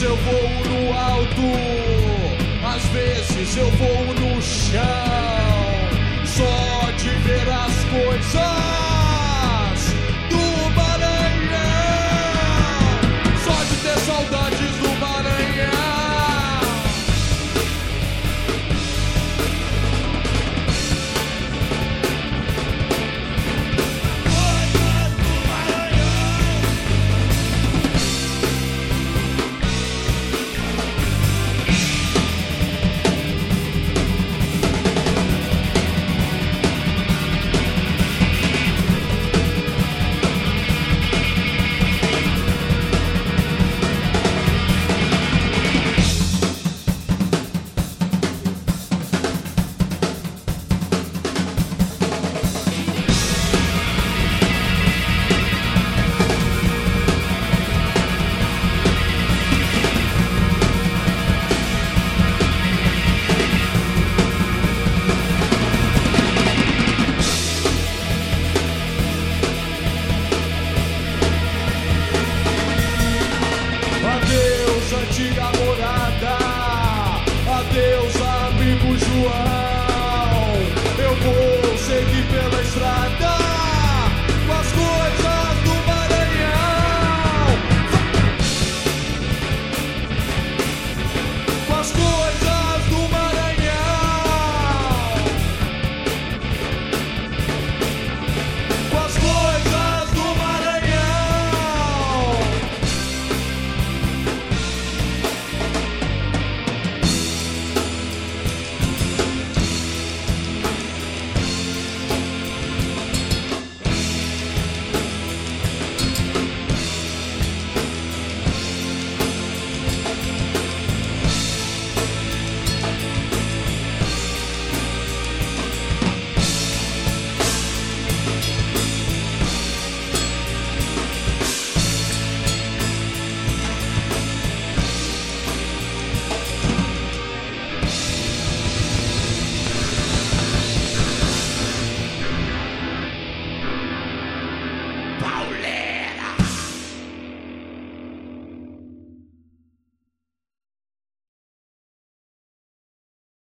vezes eu vou no alto, às vezes eu vou no chão.